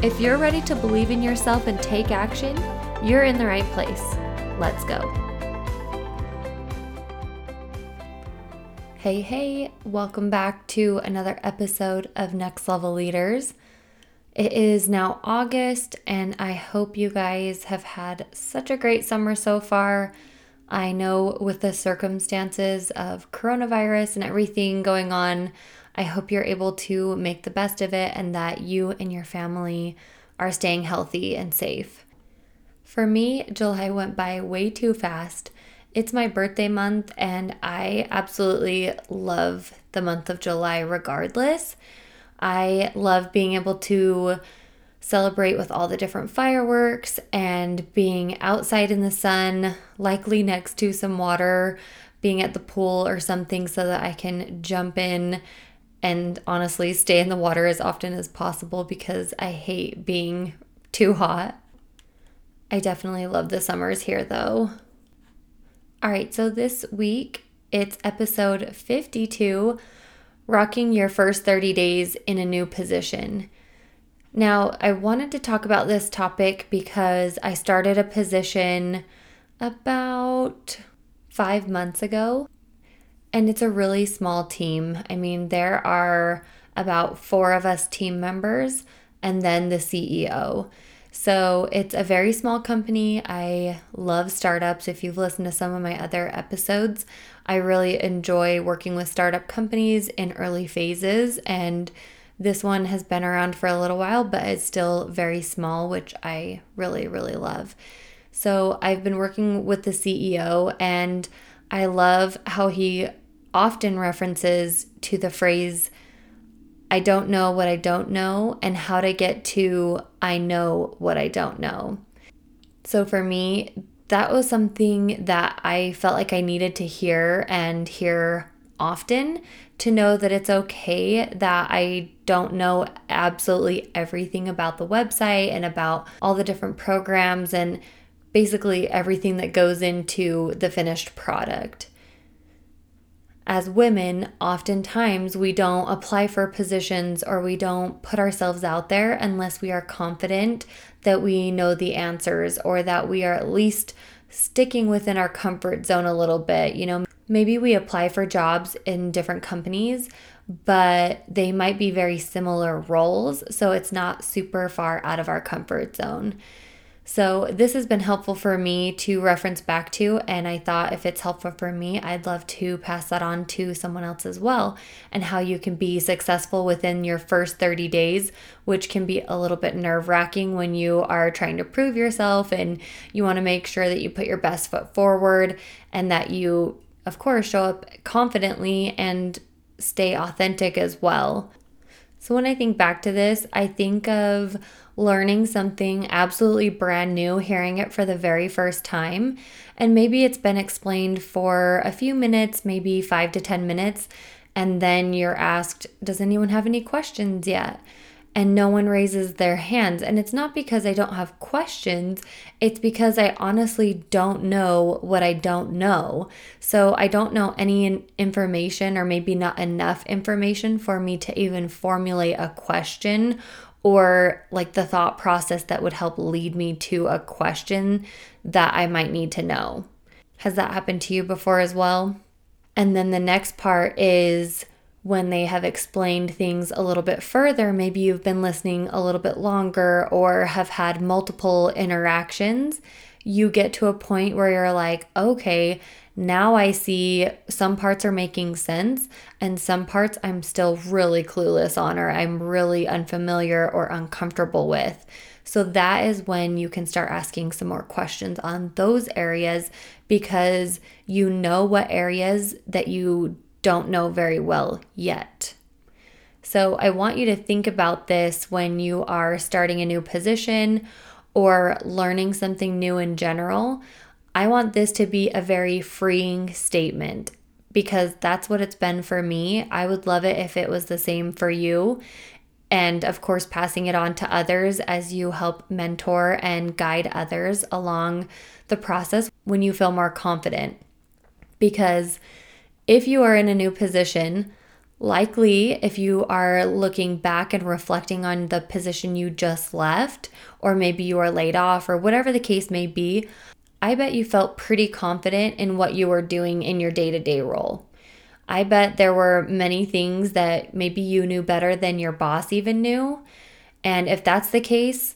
If you're ready to believe in yourself and take action, you're in the right place. Let's go. Hey, hey, welcome back to another episode of Next Level Leaders. It is now August, and I hope you guys have had such a great summer so far. I know with the circumstances of coronavirus and everything going on, I hope you're able to make the best of it and that you and your family are staying healthy and safe. For me, July went by way too fast. It's my birthday month, and I absolutely love the month of July regardless. I love being able to celebrate with all the different fireworks and being outside in the sun, likely next to some water, being at the pool or something so that I can jump in and honestly stay in the water as often as possible because I hate being too hot. I definitely love the summers here though. All right, so this week it's episode 52 Rocking Your First 30 Days in a New Position. Now, I wanted to talk about this topic because I started a position about five months ago and it's a really small team. I mean, there are about four of us team members and then the CEO. So it's a very small company. I love startups. If you've listened to some of my other episodes, I really enjoy working with startup companies in early phases. And this one has been around for a little while, but it's still very small, which I really, really love. So I've been working with the CEO and I love how he often references to the phrase, I don't know what I don't know, and how to get to I know what I don't know. So for me, that was something that I felt like I needed to hear and hear often to know that it's okay that I don't know absolutely everything about the website and about all the different programs and basically everything that goes into the finished product. As women, oftentimes we don't apply for positions or we don't put ourselves out there unless we are confident that we know the answers or that we are at least sticking within our comfort zone a little bit. You know, maybe we apply for jobs in different companies, but they might be very similar roles. So it's not super far out of our comfort zone. So, this has been helpful for me to reference back to, and I thought if it's helpful for me, I'd love to pass that on to someone else as well, and how you can be successful within your first 30 days, which can be a little bit nerve wracking when you are trying to prove yourself and you want to make sure that you put your best foot forward and that you, of course, show up confidently and stay authentic as well. So, when I think back to this, I think of learning something absolutely brand new, hearing it for the very first time. And maybe it's been explained for a few minutes, maybe five to 10 minutes. And then you're asked, Does anyone have any questions yet? And no one raises their hands. And it's not because I don't have questions, it's because I honestly don't know what I don't know. So I don't know any information, or maybe not enough information for me to even formulate a question or like the thought process that would help lead me to a question that I might need to know. Has that happened to you before as well? And then the next part is when they have explained things a little bit further, maybe you've been listening a little bit longer or have had multiple interactions, you get to a point where you're like, okay, now I see some parts are making sense and some parts I'm still really clueless on or I'm really unfamiliar or uncomfortable with. So that is when you can start asking some more questions on those areas because you know what areas that you don't know very well yet. So I want you to think about this when you are starting a new position or learning something new in general. I want this to be a very freeing statement because that's what it's been for me. I would love it if it was the same for you. And of course, passing it on to others as you help mentor and guide others along the process when you feel more confident. Because if you are in a new position, likely if you are looking back and reflecting on the position you just left, or maybe you are laid off, or whatever the case may be, I bet you felt pretty confident in what you were doing in your day to day role. I bet there were many things that maybe you knew better than your boss even knew. And if that's the case,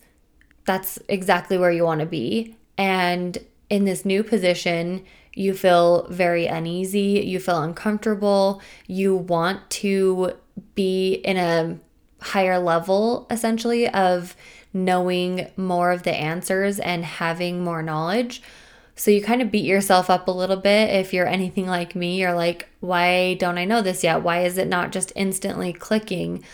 that's exactly where you want to be. And in this new position, you feel very uneasy, you feel uncomfortable, you want to be in a higher level essentially of knowing more of the answers and having more knowledge. So you kind of beat yourself up a little bit if you're anything like me. You're like, why don't I know this yet? Why is it not just instantly clicking?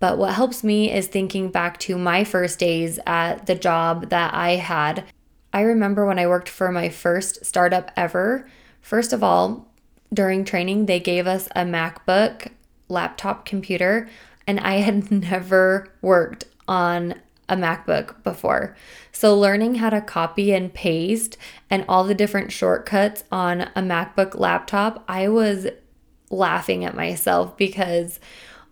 But what helps me is thinking back to my first days at the job that I had. I remember when I worked for my first startup ever. First of all, during training, they gave us a MacBook laptop computer, and I had never worked on a MacBook before. So, learning how to copy and paste and all the different shortcuts on a MacBook laptop, I was laughing at myself because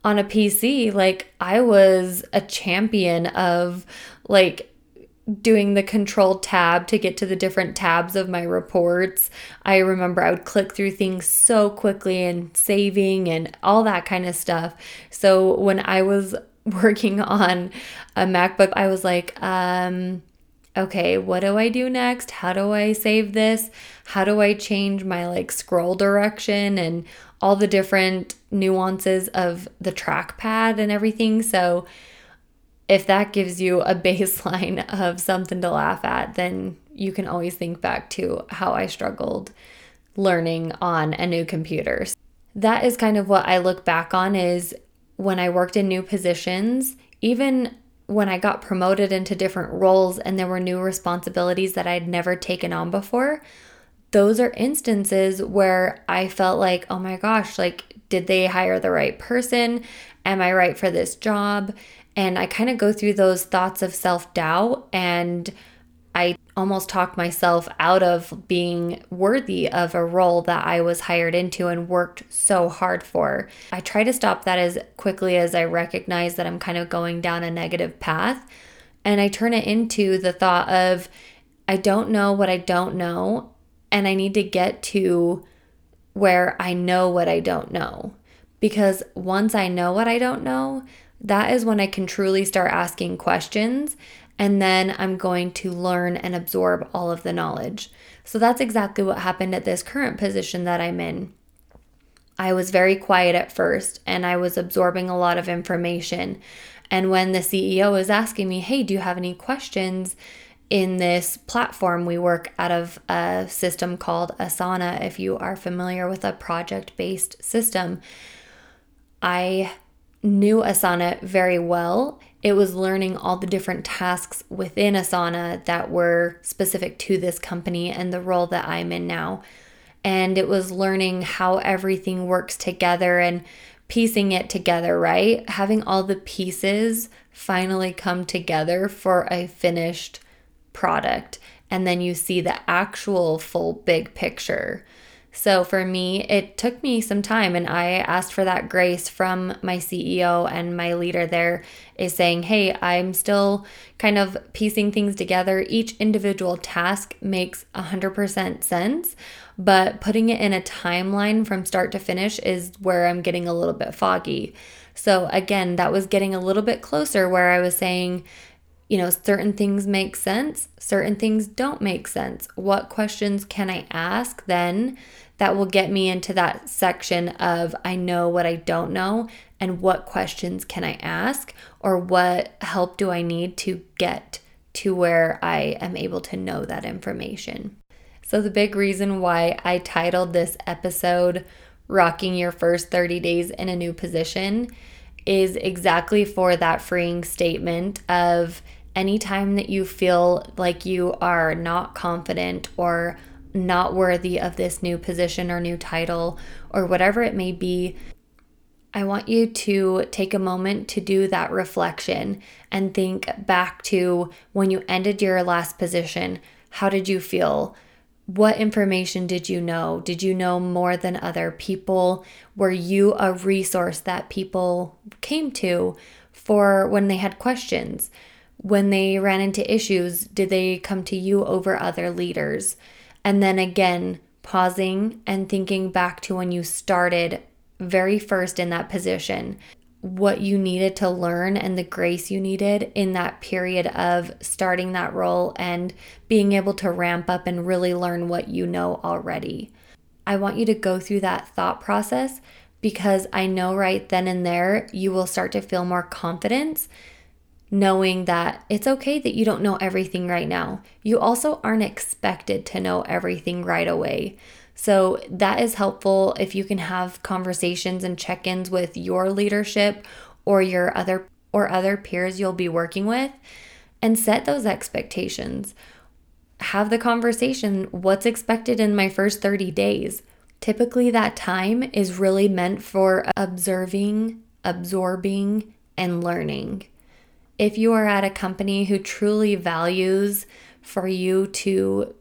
on a PC, like I was a champion of like doing the control tab to get to the different tabs of my reports. I remember I would click through things so quickly and saving and all that kind of stuff. So when I was working on a MacBook, I was like, um, okay, what do I do next? How do I save this? How do I change my like scroll direction and all the different nuances of the trackpad and everything? So, if that gives you a baseline of something to laugh at, then you can always think back to how I struggled learning on a new computer. That is kind of what I look back on is when I worked in new positions, even when I got promoted into different roles and there were new responsibilities that I'd never taken on before, those are instances where I felt like, oh my gosh, like, did they hire the right person? Am I right for this job? And I kind of go through those thoughts of self doubt and I almost talk myself out of being worthy of a role that I was hired into and worked so hard for. I try to stop that as quickly as I recognize that I'm kind of going down a negative path. And I turn it into the thought of, I don't know what I don't know. And I need to get to where I know what I don't know. Because once I know what I don't know, that is when I can truly start asking questions and then I'm going to learn and absorb all of the knowledge. So that's exactly what happened at this current position that I'm in. I was very quiet at first and I was absorbing a lot of information. And when the CEO was asking me, Hey, do you have any questions in this platform? We work out of a system called Asana, if you are familiar with a project based system. I knew Asana very well it was learning all the different tasks within Asana that were specific to this company and the role that I'm in now. And it was learning how everything works together and piecing it together, right? Having all the pieces finally come together for a finished product. And then you see the actual full big picture. So for me, it took me some time, and I asked for that grace from my CEO and my leader there is saying, Hey, I'm still kind of piecing things together. Each individual task makes 100% sense, but putting it in a timeline from start to finish is where I'm getting a little bit foggy. So again, that was getting a little bit closer where I was saying, you know, certain things make sense, certain things don't make sense. What questions can I ask then that will get me into that section of I know what I don't know and what questions can I ask or what help do I need to get to where I am able to know that information. So, the big reason why I titled this episode Rocking Your First 30 Days in a New Position is exactly for that freeing statement of anytime that you feel like you are not confident or not worthy of this new position or new title or whatever it may be, I want you to take a moment to do that reflection and think back to when you ended your last position. How did you feel? What information did you know? Did you know more than other people? Were you a resource that people came to for when they had questions? When they ran into issues, did they come to you over other leaders? And then again, pausing and thinking back to when you started very first in that position, what you needed to learn and the grace you needed in that period of starting that role and being able to ramp up and really learn what you know already. I want you to go through that thought process because I know right then and there you will start to feel more confidence knowing that it's okay that you don't know everything right now. You also aren't expected to know everything right away. So that is helpful if you can have conversations and check-ins with your leadership or your other or other peers you'll be working with and set those expectations. Have the conversation, what's expected in my first 30 days? Typically that time is really meant for observing, absorbing, and learning. If you are at a company who truly values for you to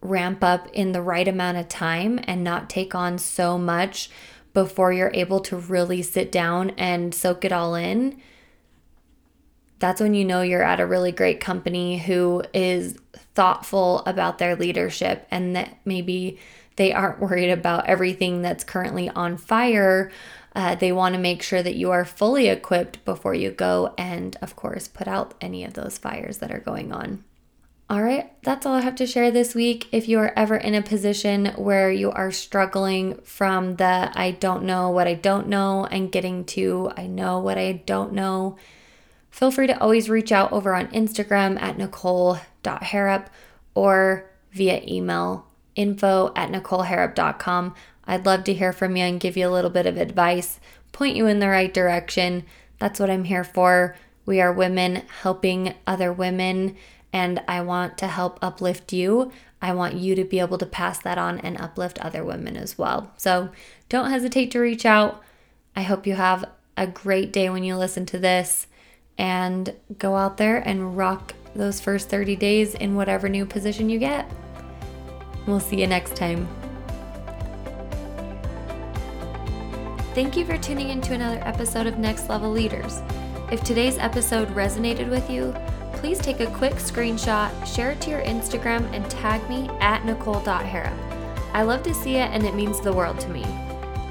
ramp up in the right amount of time and not take on so much before you're able to really sit down and soak it all in, that's when you know you're at a really great company who is thoughtful about their leadership and that maybe they aren't worried about everything that's currently on fire. Uh, they want to make sure that you are fully equipped before you go and, of course, put out any of those fires that are going on. All right, that's all I have to share this week. If you are ever in a position where you are struggling from the I don't know what I don't know and getting to I know what I don't know, feel free to always reach out over on Instagram at nicole.harrop or via email info at nicoleharrop.com. I'd love to hear from you and give you a little bit of advice, point you in the right direction. That's what I'm here for. We are women helping other women and I want to help uplift you. I want you to be able to pass that on and uplift other women as well. So don't hesitate to reach out. I hope you have a great day when you listen to this and go out there and rock those first 30 days in whatever new position you get. We'll see you next time. Thank you for tuning in to another episode of Next Level Leaders. If today's episode resonated with you, please take a quick screenshot, share it to your Instagram, and tag me at nicole.harrop. I love to see it and it means the world to me.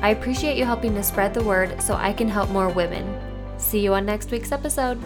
I appreciate you helping to spread the word so I can help more women. See you on next week's episode.